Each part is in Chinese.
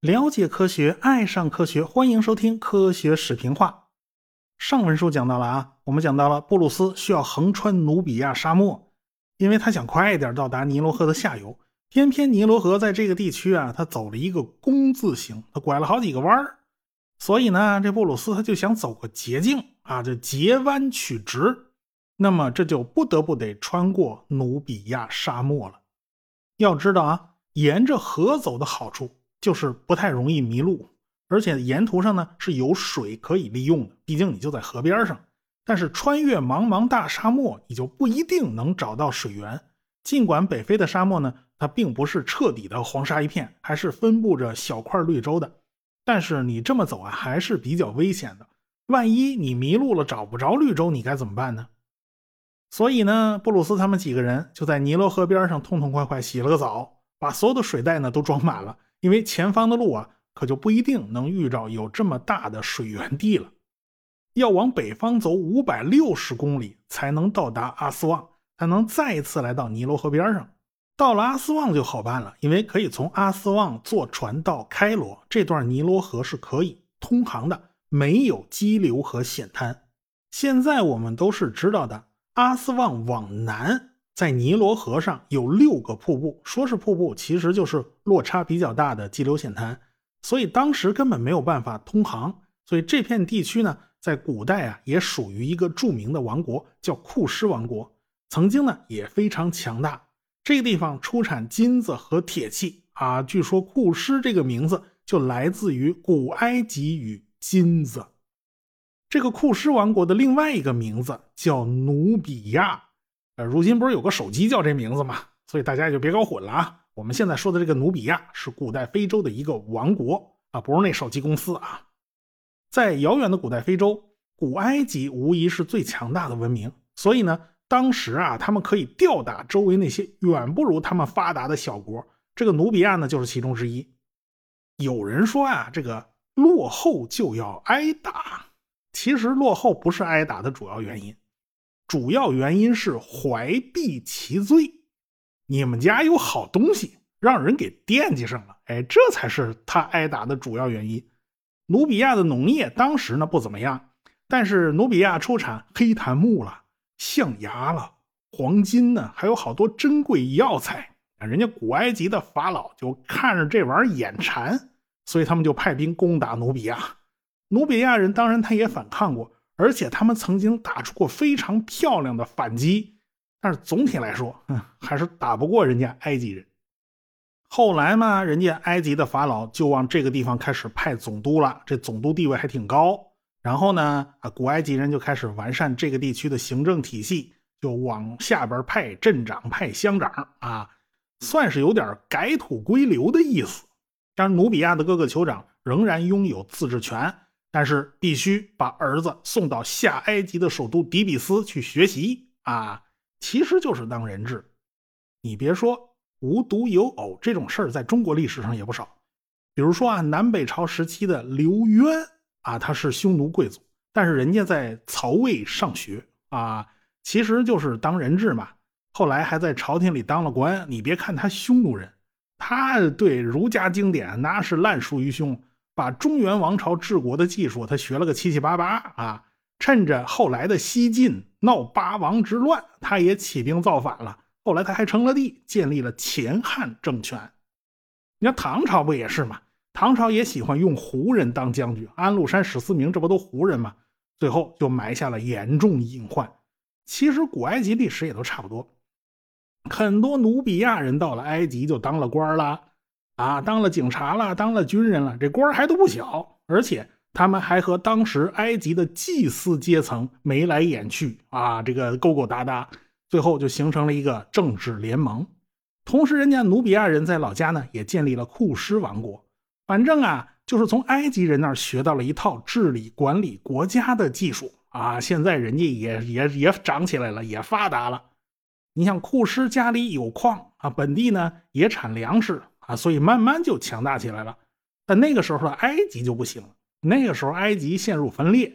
了解科学，爱上科学，欢迎收听科学史评话。上文书讲到了啊，我们讲到了布鲁斯需要横穿努比亚沙漠，因为他想快一点到达尼罗河的下游。偏偏尼罗河在这个地区啊，他走了一个工字形，他拐了好几个弯儿，所以呢，这布鲁斯他就想走个捷径啊，就截弯取直。那么这就不得不得穿过努比亚沙漠了。要知道啊，沿着河走的好处。就是不太容易迷路，而且沿途上呢是有水可以利用的，毕竟你就在河边上。但是穿越茫茫大沙漠，你就不一定能找到水源。尽管北非的沙漠呢，它并不是彻底的黄沙一片，还是分布着小块绿洲的。但是你这么走啊，还是比较危险的。万一你迷路了，找不着绿洲，你该怎么办呢？所以呢，布鲁斯他们几个人就在尼罗河边上痛痛快快洗了个澡，把所有的水袋呢都装满了。因为前方的路啊，可就不一定能遇着有这么大的水源地了。要往北方走五百六十公里才能到达阿斯旺，才能再一次来到尼罗河边上。到了阿斯旺就好办了，因为可以从阿斯旺坐船到开罗，这段尼罗河是可以通航的，没有激流和险滩。现在我们都是知道的，阿斯旺往南。在尼罗河上有六个瀑布，说是瀑布，其实就是落差比较大的激流险滩，所以当时根本没有办法通航。所以这片地区呢，在古代啊，也属于一个著名的王国，叫库施王国，曾经呢也非常强大。这个地方出产金子和铁器啊，据说库施这个名字就来自于古埃及语“金子”。这个库施王国的另外一个名字叫努比亚。呃，如今不是有个手机叫这名字吗？所以大家也就别搞混了啊。我们现在说的这个努比亚是古代非洲的一个王国啊，不是那手机公司啊。在遥远的古代非洲，古埃及无疑是最强大的文明，所以呢，当时啊，他们可以吊打周围那些远不如他们发达的小国。这个努比亚呢，就是其中之一。有人说啊，这个落后就要挨打，其实落后不是挨打的主要原因。主要原因是怀璧其罪，你们家有好东西，让人给惦记上了，哎，这才是他挨打的主要原因。努比亚的农业当时呢不怎么样，但是努比亚出产黑檀木了、象牙了、黄金呢，还有好多珍贵药材人家古埃及的法老就看着这玩意儿眼馋，所以他们就派兵攻打努比亚。努比亚人当然他也反抗过。而且他们曾经打出过非常漂亮的反击，但是总体来说，还是打不过人家埃及人。后来嘛，人家埃及的法老就往这个地方开始派总督了，这总督地位还挺高。然后呢，啊，古埃及人就开始完善这个地区的行政体系，就往下边派镇长、派乡长啊，算是有点改土归流的意思。但是努比亚的各个酋长仍然拥有自治权。但是必须把儿子送到下埃及的首都底比斯去学习啊，其实就是当人质。你别说，无独有偶，这种事儿在中国历史上也不少。比如说啊，南北朝时期的刘渊啊，他是匈奴贵族，但是人家在曹魏上学啊，其实就是当人质嘛。后来还在朝廷里当了官。你别看他匈奴人，他对儒家经典那是烂熟于胸。把中原王朝治国的技术，他学了个七七八八啊！趁着后来的西晋闹八王之乱，他也起兵造反了。后来他还称了帝，建立了前汉政权。你看唐朝不也是吗？唐朝也喜欢用胡人当将军，安禄山、史思明，这不都胡人吗？最后就埋下了严重隐患。其实古埃及历史也都差不多，很多努比亚人到了埃及就当了官了。啊，当了警察了，当了军人了，这官还都不小，而且他们还和当时埃及的祭司阶层眉来眼去啊，这个勾勾搭搭，最后就形成了一个政治联盟。同时，人家努比亚人在老家呢，也建立了库施王国。反正啊，就是从埃及人那儿学到了一套治理管理国家的技术啊。现在人家也也也长起来了，也发达了。你像库施家里有矿啊，本地呢也产粮食。啊，所以慢慢就强大起来了。但那个时候的埃及就不行了。那个时候埃及陷入分裂，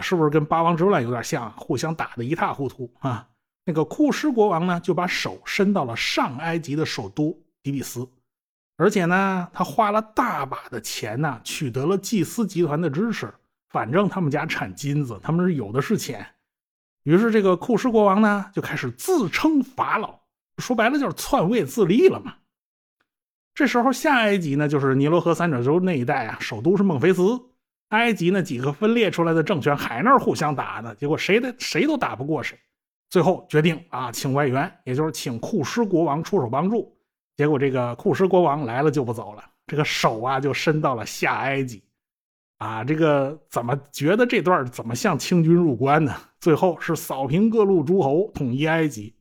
是不是跟八王之乱有点像？互相打得一塌糊涂啊！那个库什国王呢，就把手伸到了上埃及的首都底比斯，而且呢，他花了大把的钱呢，取得了祭司集团的支持。反正他们家产金子，他们是有的是钱。于是这个库什国王呢，就开始自称法老，说白了就是篡位自立了嘛。这时候下埃及呢，就是尼罗河三角洲那一带啊，首都是孟菲斯。埃及那几个分裂出来的政权还那互相打呢，结果谁的谁都打不过谁。最后决定啊，请外援，也就是请库什国王出手帮助。结果这个库什国王来了就不走了，这个手啊就伸到了下埃及。啊，这个怎么觉得这段怎么像清军入关呢？最后是扫平各路诸侯，统一埃及。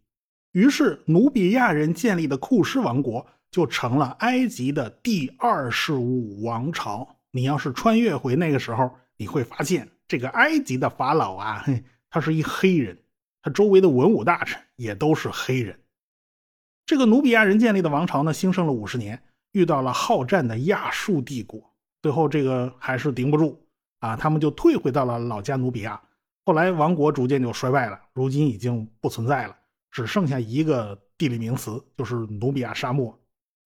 于是努比亚人建立的库什王国就成了埃及的第二十五王朝。你要是穿越回那个时候，你会发现这个埃及的法老啊，嘿，他是一黑人。他周围的文武大臣也都是黑人。这个努比亚人建立的王朝呢，兴盛了五十年，遇到了好战的亚述帝国，最后这个还是顶不住啊，他们就退回到了老家努比亚。后来王国逐渐就衰败了，如今已经不存在了，只剩下一个地理名词，就是努比亚沙漠。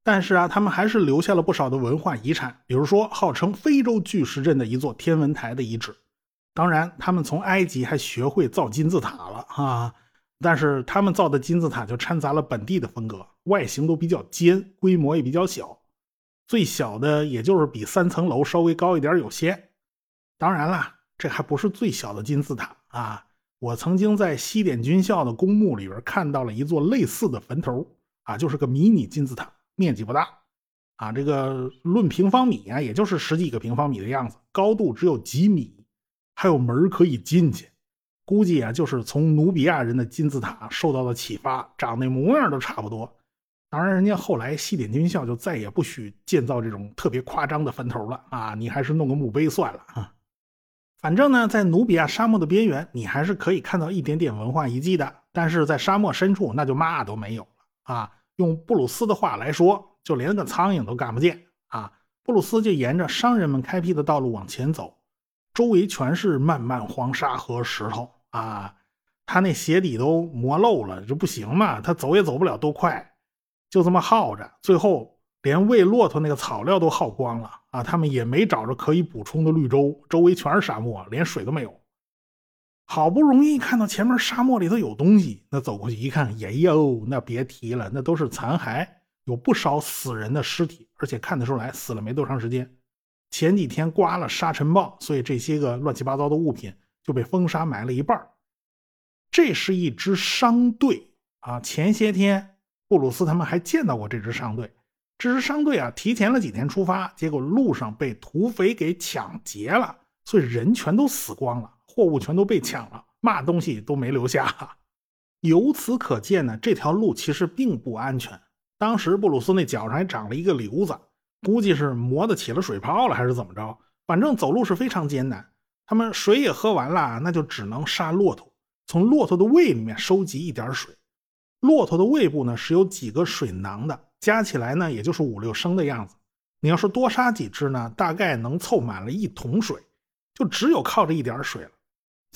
但是啊，他们还是留下了不少的文化遗产，比如说号称非洲巨石阵的一座天文台的遗址。当然，他们从埃及还学会造金字塔了啊！但是他们造的金字塔就掺杂了本地的风格，外形都比较尖，规模也比较小，最小的也就是比三层楼稍微高一点有些。当然啦，这还不是最小的金字塔啊！我曾经在西点军校的公墓里边看到了一座类似的坟头啊，就是个迷你金字塔，面积不大啊，这个论平方米啊，也就是十几个平方米的样子，高度只有几米。还有门可以进去，估计啊，就是从努比亚人的金字塔受到的启发，长那模样都差不多。当然，人家后来西点军校就再也不许建造这种特别夸张的坟头了啊！你还是弄个墓碑算了啊。反正呢，在努比亚沙漠的边缘，你还是可以看到一点点文化遗迹的。但是在沙漠深处，那就嘛都没有了啊！用布鲁斯的话来说，就连个苍蝇都看不见啊！布鲁斯就沿着商人们开辟的道路往前走。周围全是漫漫黄沙和石头啊，他那鞋底都磨漏了，这不行嘛？他走也走不了多快，就这么耗着，最后连喂骆驼那个草料都耗光了啊！他们也没找着可以补充的绿洲，周围全是沙漠，连水都没有。好不容易看到前面沙漠里头有东西，那走过去一看，也呦，那别提了，那都是残骸，有不少死人的尸体，而且看得出来死了没多长时间。前几天刮了沙尘暴，所以这些个乱七八糟的物品就被风沙埋了一半。这是一支商队啊！前些天布鲁斯他们还见到过这支商队。这支商队啊，提前了几天出发，结果路上被土匪给抢劫了，所以人全都死光了，货物全都被抢了，嘛东西都没留下。由此可见呢，这条路其实并不安全。当时布鲁斯那脚上还长了一个瘤子。估计是磨得起了水泡了，还是怎么着？反正走路是非常艰难。他们水也喝完了，那就只能杀骆驼，从骆驼的胃里面收集一点水。骆驼的胃部呢是有几个水囊的，加起来呢也就是五六升的样子。你要是多杀几只呢，大概能凑满了一桶水，就只有靠这一点水了。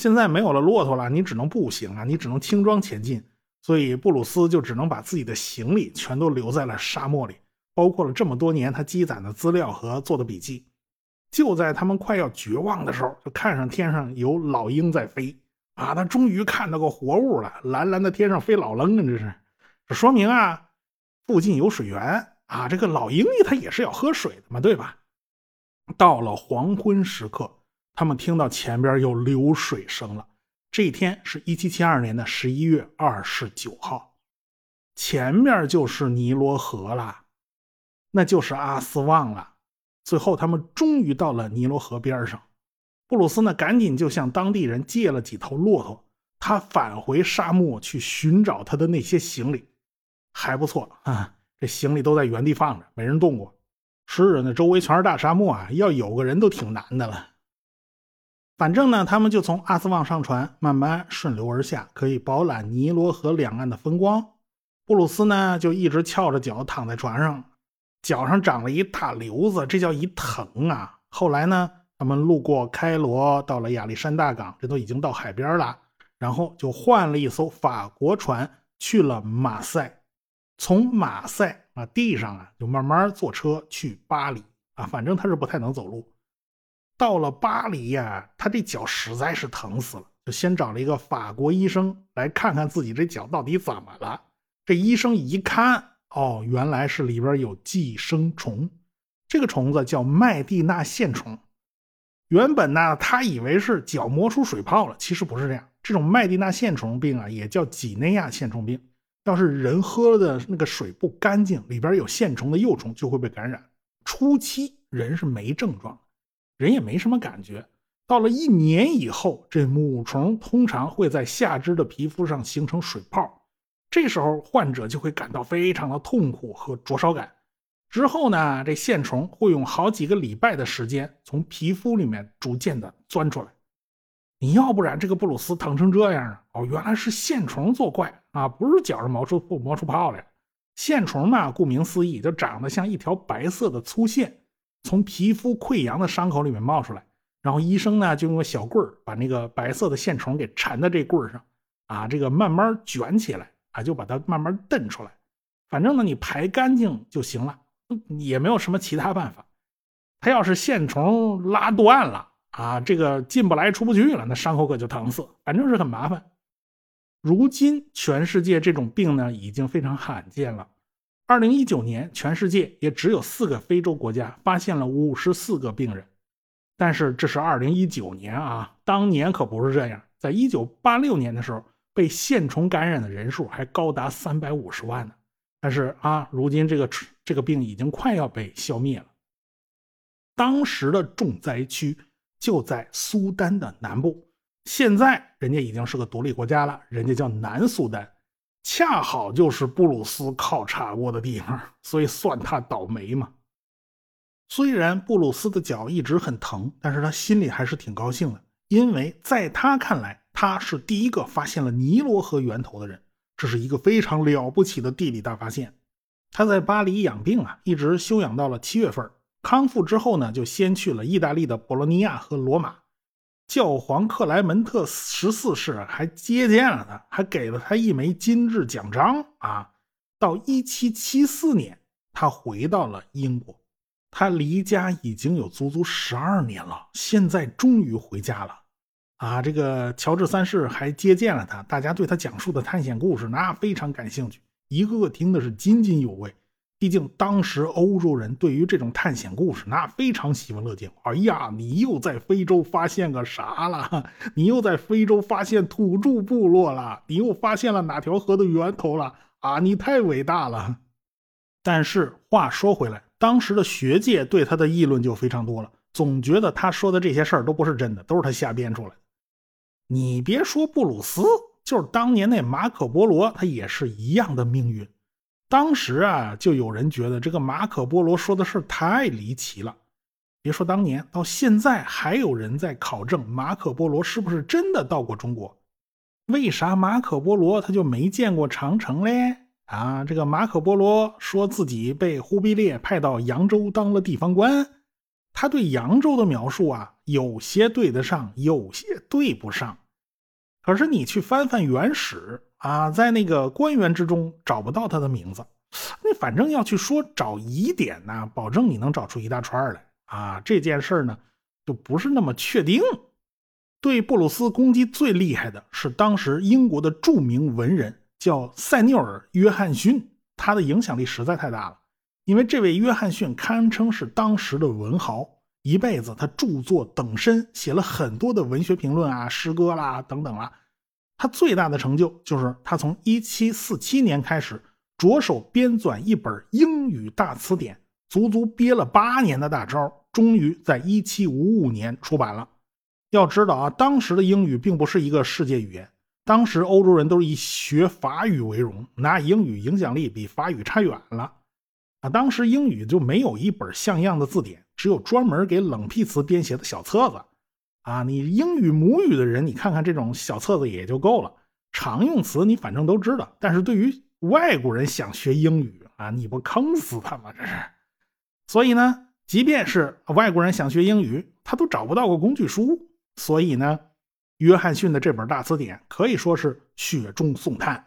现在没有了骆驼了，你只能步行啊，你只能轻装前进。所以布鲁斯就只能把自己的行李全都留在了沙漠里。包括了这么多年他积攒的资料和做的笔记，就在他们快要绝望的时候，就看上天上有老鹰在飞啊！他终于看到个活物了，蓝蓝的天上飞老鹰啊！这是，这说明啊，附近有水源啊！这个老鹰它也是要喝水的嘛，对吧？到了黄昏时刻，他们听到前边有流水声了。这一天是一七七二年的十一月二十九号，前面就是尼罗河了。那就是阿斯旺了。最后，他们终于到了尼罗河边上。布鲁斯呢，赶紧就向当地人借了几头骆驼，他返回沙漠去寻找他的那些行李。还不错啊，这行李都在原地放着，没人动过。是那周围全是大沙漠啊，要有个人都挺难的了。反正呢，他们就从阿斯旺上船，慢慢顺流而下，可以饱览尼罗河两岸的风光。布鲁斯呢，就一直翘着脚躺在船上。脚上长了一大瘤子，这叫一疼啊！后来呢，他们路过开罗，到了亚历山大港，这都已经到海边了。然后就换了一艘法国船去了马赛，从马赛啊地上啊就慢慢坐车去巴黎啊，反正他是不太能走路。到了巴黎呀，他这脚实在是疼死了，就先找了一个法国医生来看看自己这脚到底怎么了。这医生一看，哦，原来是里边有寄生虫，这个虫子叫麦地那线虫。原本呢，他以为是脚磨出水泡了，其实不是这样。这种麦地那线虫病啊，也叫几内亚线虫病。要是人喝了的那个水不干净，里边有线虫的幼虫就会被感染。初期人是没症状，人也没什么感觉。到了一年以后，这母虫通常会在下肢的皮肤上形成水泡，这时候患者就会感到非常的痛苦和灼烧感。之后呢，这线虫会用好几个礼拜的时间从皮肤里面逐渐的钻出来。你要不然这个布鲁斯疼成这样啊？哦，原来是线虫作怪啊，不是脚上磨出磨出泡来。线虫嘛，顾名思义，就长得像一条白色的粗线，从皮肤溃疡的伤口里面冒出来。然后医生呢，就用个小棍儿把那个白色的线虫给缠在这棍儿上，啊，这个慢慢卷起来，啊，就把它慢慢蹬出来。反正呢，你排干净就行了。也没有什么其他办法。他要是线虫拉断了啊，这个进不来出不去了，那伤口可就疼死，反正是很麻烦。如今全世界这种病呢已经非常罕见了。二零一九年，全世界也只有四个非洲国家发现了五十四个病人。但是这是二零一九年啊，当年可不是这样。在一九八六年的时候，被线虫感染的人数还高达三百五十万呢。但是啊，如今这个这个病已经快要被消灭了。当时的重灾区就在苏丹的南部，现在人家已经是个独立国家了，人家叫南苏丹，恰好就是布鲁斯考察过的地方，所以算他倒霉嘛。虽然布鲁斯的脚一直很疼，但是他心里还是挺高兴的，因为在他看来，他是第一个发现了尼罗河源头的人。这是一个非常了不起的地理大发现。他在巴黎养病啊，一直休养到了七月份。康复之后呢，就先去了意大利的博洛尼亚和罗马。教皇克莱门特十四世还接见了他，还给了他一枚金质奖章啊。到一七七四年，他回到了英国。他离家已经有足足十二年了，现在终于回家了。啊，这个乔治三世还接见了他，大家对他讲述的探险故事那非常感兴趣，一个个听的是津津有味。毕竟当时欧洲人对于这种探险故事那非常喜闻乐见。哎呀，你又在非洲发现个啥了？你又在非洲发现土著部落了？你又发现了哪条河的源头了？啊，你太伟大了！但是话说回来，当时的学界对他的议论就非常多了，总觉得他说的这些事儿都不是真的，都是他瞎编出来的。你别说布鲁斯，就是当年那马可波罗，他也是一样的命运。当时啊，就有人觉得这个马可波罗说的事太离奇了。别说当年，到现在还有人在考证马可波罗是不是真的到过中国。为啥马可波罗他就没见过长城嘞？啊，这个马可波罗说自己被忽必烈派到扬州当了地方官，他对扬州的描述啊，有些对得上，有些对不上。可是你去翻翻原始啊，在那个官员之中找不到他的名字。你反正要去说找疑点呢，保证你能找出一大串来啊。这件事呢，就不是那么确定。对布鲁斯攻击最厉害的是当时英国的著名文人，叫塞缪尔·约翰逊。他的影响力实在太大了，因为这位约翰逊堪称是当时的文豪。一辈子，他著作等身，写了很多的文学评论啊、诗歌啦等等啦。他最大的成就就是他从1747年开始着手编纂一本英语大词典，足足憋了八年的大招，终于在1755年出版了。要知道啊，当时的英语并不是一个世界语言，当时欧洲人都是以学法语为荣，那英语影响力比法语差远了。啊，当时英语就没有一本像样的字典。只有专门给冷僻词编写的小册子，啊，你英语母语的人，你看看这种小册子也就够了。常用词你反正都知道，但是对于外国人想学英语啊，你不坑死他吗？这是。所以呢，即便是外国人想学英语，他都找不到个工具书。所以呢，约翰逊的这本大词典可以说是雪中送炭。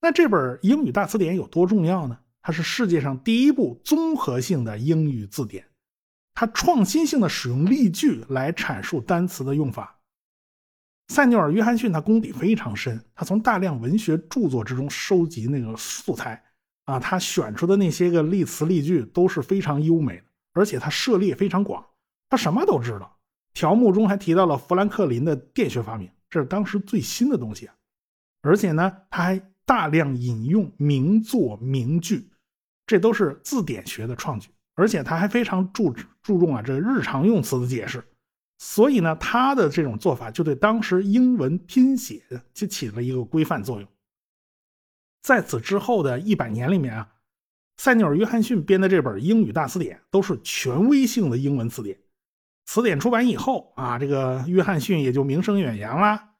那这本英语大词典有多重要呢？它是世界上第一部综合性的英语字典，他创新性的使用例句来阐述单词的用法。塞缪尔·约翰逊他功底非常深，他从大量文学著作之中收集那个素材啊，他选出的那些个例词例句都是非常优美的，而且他涉猎非常广，他什么都知道。条目中还提到了富兰克林的电学发明，这是当时最新的东西啊，而且呢，他还。大量引用名作名句，这都是字典学的创举，而且他还非常注注重啊这日常用词的解释，所以呢，他的这种做法就对当时英文拼写就起了一个规范作用。在此之后的一百年里面啊，塞缪尔·约翰逊编的这本英语大词典都是权威性的英文词典。词典出版以后啊，这个约翰逊也就名声远扬啦。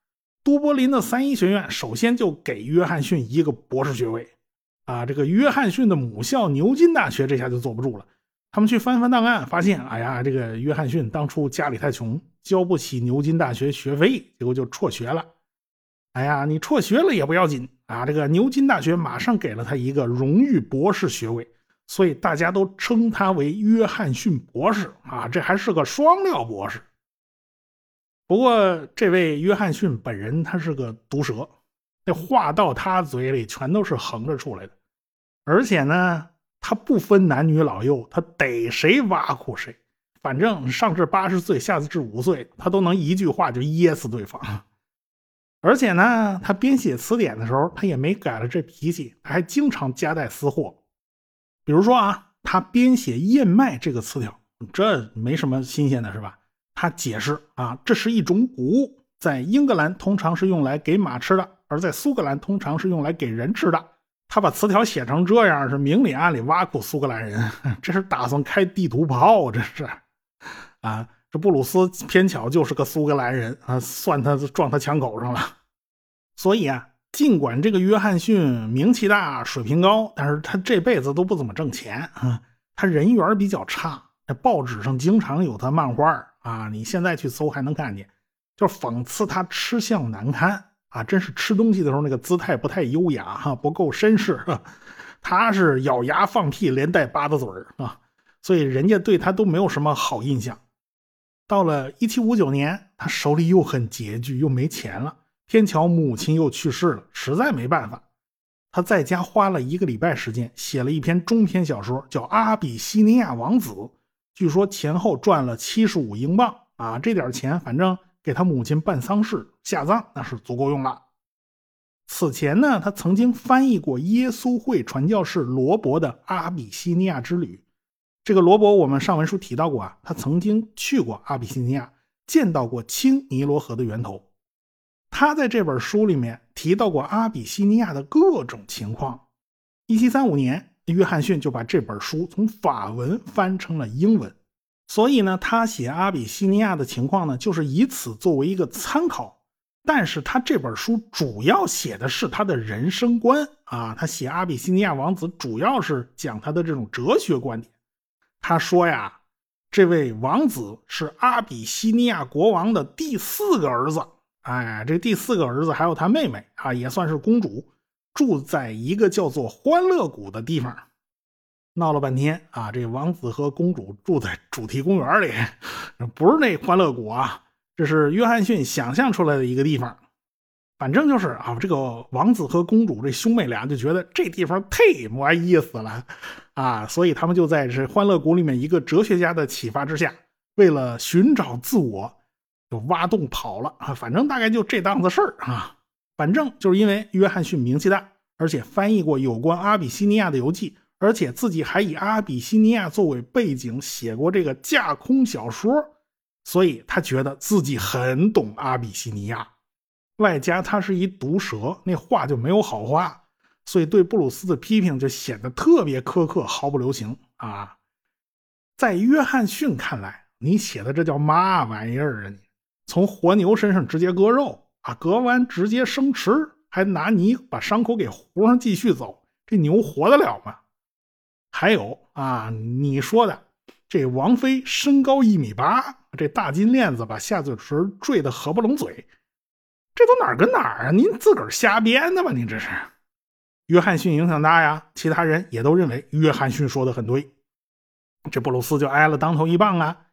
都柏林的三一学院首先就给约翰逊一个博士学位，啊，这个约翰逊的母校牛津大学这下就坐不住了。他们去翻翻档案，发现，哎呀，这个约翰逊当初家里太穷，交不起牛津大学学费，结果就辍学了。哎呀，你辍学了也不要紧啊，这个牛津大学马上给了他一个荣誉博士学位，所以大家都称他为约翰逊博士啊，这还是个双料博士。不过，这位约翰逊本人他是个毒舌，那话到他嘴里全都是横着出来的，而且呢，他不分男女老幼，他逮谁挖苦谁，反正上至八十岁，下至五岁，他都能一句话就噎死对方。而且呢，他编写词典的时候，他也没改了这脾气，他还经常夹带私货，比如说啊，他编写燕麦这个词条，这没什么新鲜的，是吧？他解释啊，这是一种谷物，在英格兰通常是用来给马吃的，而在苏格兰通常是用来给人吃的。他把词条写成这样，是明里暗里挖苦苏格兰人，这是打算开地图炮，这是啊。这布鲁斯偏巧就是个苏格兰人啊，算他撞他枪口上了。所以啊，尽管这个约翰逊名气大、水平高，但是他这辈子都不怎么挣钱啊，他人缘比较差，报纸上经常有他漫画啊，你现在去搜还能看见，就讽刺他吃相难堪啊，真是吃东西的时候那个姿态不太优雅哈，不够绅士。他是咬牙放屁，连带吧嗒嘴儿啊，所以人家对他都没有什么好印象。到了一七五九年，他手里又很拮据，又没钱了，偏巧母亲又去世了，实在没办法，他在家花了一个礼拜时间，写了一篇中篇小说，叫《阿比西尼亚王子》。据说前后赚了七十五英镑啊，这点钱反正给他母亲办丧事下葬那是足够用了。此前呢，他曾经翻译过耶稣会传教士罗伯的《阿比西尼亚之旅》。这个罗伯我们上文书提到过啊，他曾经去过阿比西尼亚，见到过青尼罗河的源头。他在这本书里面提到过阿比西尼亚的各种情况。一七三五年。约翰逊就把这本书从法文翻成了英文，所以呢，他写阿比西尼亚的情况呢，就是以此作为一个参考。但是他这本书主要写的是他的人生观啊，他写阿比西尼亚王子主要是讲他的这种哲学观点。他说呀，这位王子是阿比西尼亚国王的第四个儿子，哎，这第四个儿子还有他妹妹啊，也算是公主。住在一个叫做欢乐谷的地方，闹了半天啊！这王子和公主住在主题公园里，不是那欢乐谷啊，这是约翰逊想象出来的一个地方。反正就是啊，这个王子和公主这兄妹俩就觉得这地方忒没意思了啊，所以他们就在这欢乐谷里面一个哲学家的启发之下，为了寻找自我，就挖洞跑了啊。反正大概就这档子事儿啊。反正就是因为约翰逊名气大，而且翻译过有关阿比西尼亚的游记，而且自己还以阿比西尼亚作为背景写过这个架空小说，所以他觉得自己很懂阿比西尼亚。外加他是一毒舌，那话就没有好话，所以对布鲁斯的批评就显得特别苛刻，毫不留情啊。在约翰逊看来，你写的这叫嘛玩意儿啊？你从活牛身上直接割肉。啊，割完直接生吃，还拿泥把伤口给糊上，继续走，这牛活得了吗？还有啊，你说的这王菲身高一米八，这大金链子把下嘴唇坠得合不拢嘴，这都哪儿跟哪儿啊？您自个儿瞎编的吧？您这是。约翰逊影响大呀，其他人也都认为约翰逊说的很对。这布鲁斯就挨了当头一棒啊，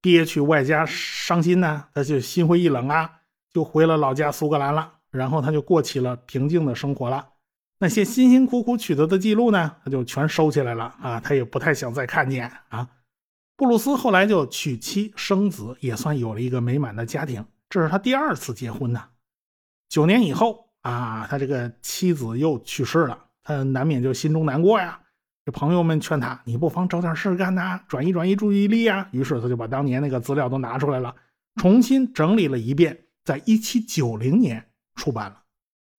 憋屈外加伤心呢，他就心灰意冷啊，就回了老家苏格兰了。然后他就过起了平静的生活了。那些辛辛苦苦取得的记录呢，他就全收起来了啊，他也不太想再看见啊。布鲁斯后来就娶妻生子，也算有了一个美满的家庭。这是他第二次结婚呢。九年以后啊，他这个妻子又去世了，他难免就心中难过呀。这朋友们劝他，你不妨找点事干呐，转移转移注意力呀。于是他就把当年那个资料都拿出来了，重新整理了一遍，在一七九零年出版了。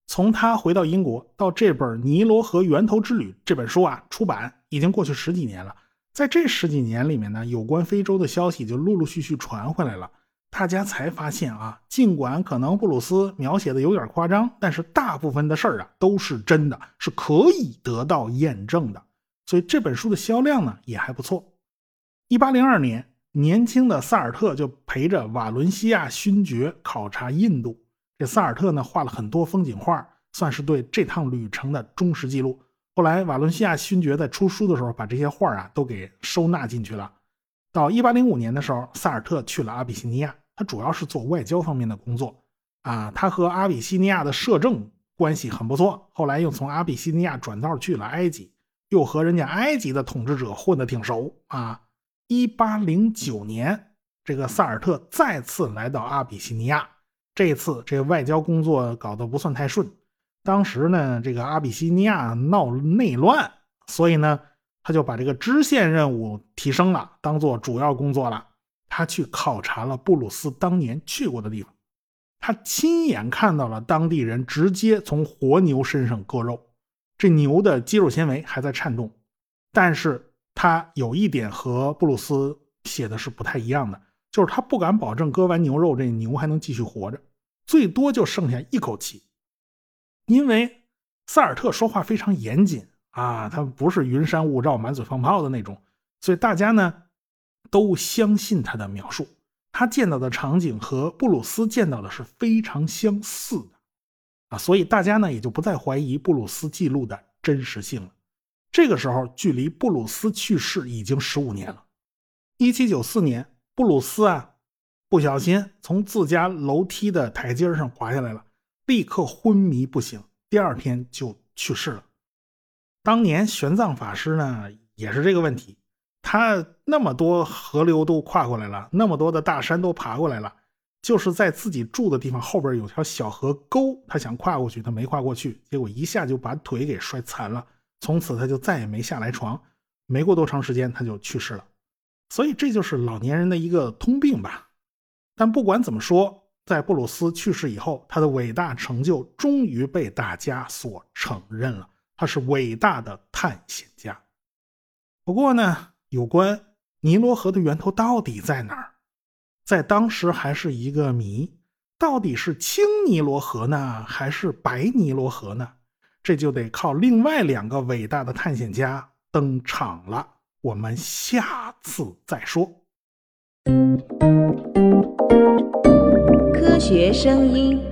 从他回到英国到这本《尼罗河源头之旅》这本书啊出版，已经过去十几年了。在这十几年里面呢，有关非洲的消息就陆陆续续传回来了。大家才发现啊，尽管可能布鲁斯描写的有点夸张，但是大部分的事儿啊都是真的，是可以得到验证的。所以这本书的销量呢也还不错。一八零二年，年轻的萨尔特就陪着瓦伦西亚勋爵考察印度。这萨尔特呢画了很多风景画，算是对这趟旅程的忠实记录。后来瓦伦西亚勋爵在出书的时候，把这些画啊都给收纳进去了。到一八零五年的时候，萨尔特去了阿比西尼亚，他主要是做外交方面的工作啊。他和阿比西尼亚的摄政关系很不错，后来又从阿比西尼亚转道去了埃及，又和人家埃及的统治者混得挺熟啊。一八零九年，这个萨尔特再次来到阿比西尼亚，这次这个外交工作搞得不算太顺。当时呢，这个阿比西尼亚闹内乱，所以呢。他就把这个支线任务提升了，当做主要工作了。他去考察了布鲁斯当年去过的地方，他亲眼看到了当地人直接从活牛身上割肉，这牛的肌肉纤维还在颤动。但是他有一点和布鲁斯写的是不太一样的，就是他不敢保证割完牛肉这牛还能继续活着，最多就剩下一口气。因为萨尔特说话非常严谨。啊，他不是云山雾罩、满嘴放炮的那种，所以大家呢都相信他的描述。他见到的场景和布鲁斯见到的是非常相似的啊，所以大家呢也就不再怀疑布鲁斯记录的真实性了。这个时候，距离布鲁斯去世已经十五年了。一七九四年，布鲁斯啊不小心从自家楼梯的台阶上滑下来了，立刻昏迷不醒，第二天就去世了。当年玄奘法师呢，也是这个问题。他那么多河流都跨过来了，那么多的大山都爬过来了，就是在自己住的地方后边有条小河沟，他想跨过去，他没跨过去，结果一下就把腿给摔残了。从此他就再也没下来床。没过多长时间，他就去世了。所以这就是老年人的一个通病吧。但不管怎么说，在布鲁斯去世以后，他的伟大成就终于被大家所承认了。他是伟大的探险家。不过呢，有关尼罗河的源头到底在哪儿，在当时还是一个谜。到底是青尼罗河呢，还是白尼罗河呢？这就得靠另外两个伟大的探险家登场了。我们下次再说。科学声音。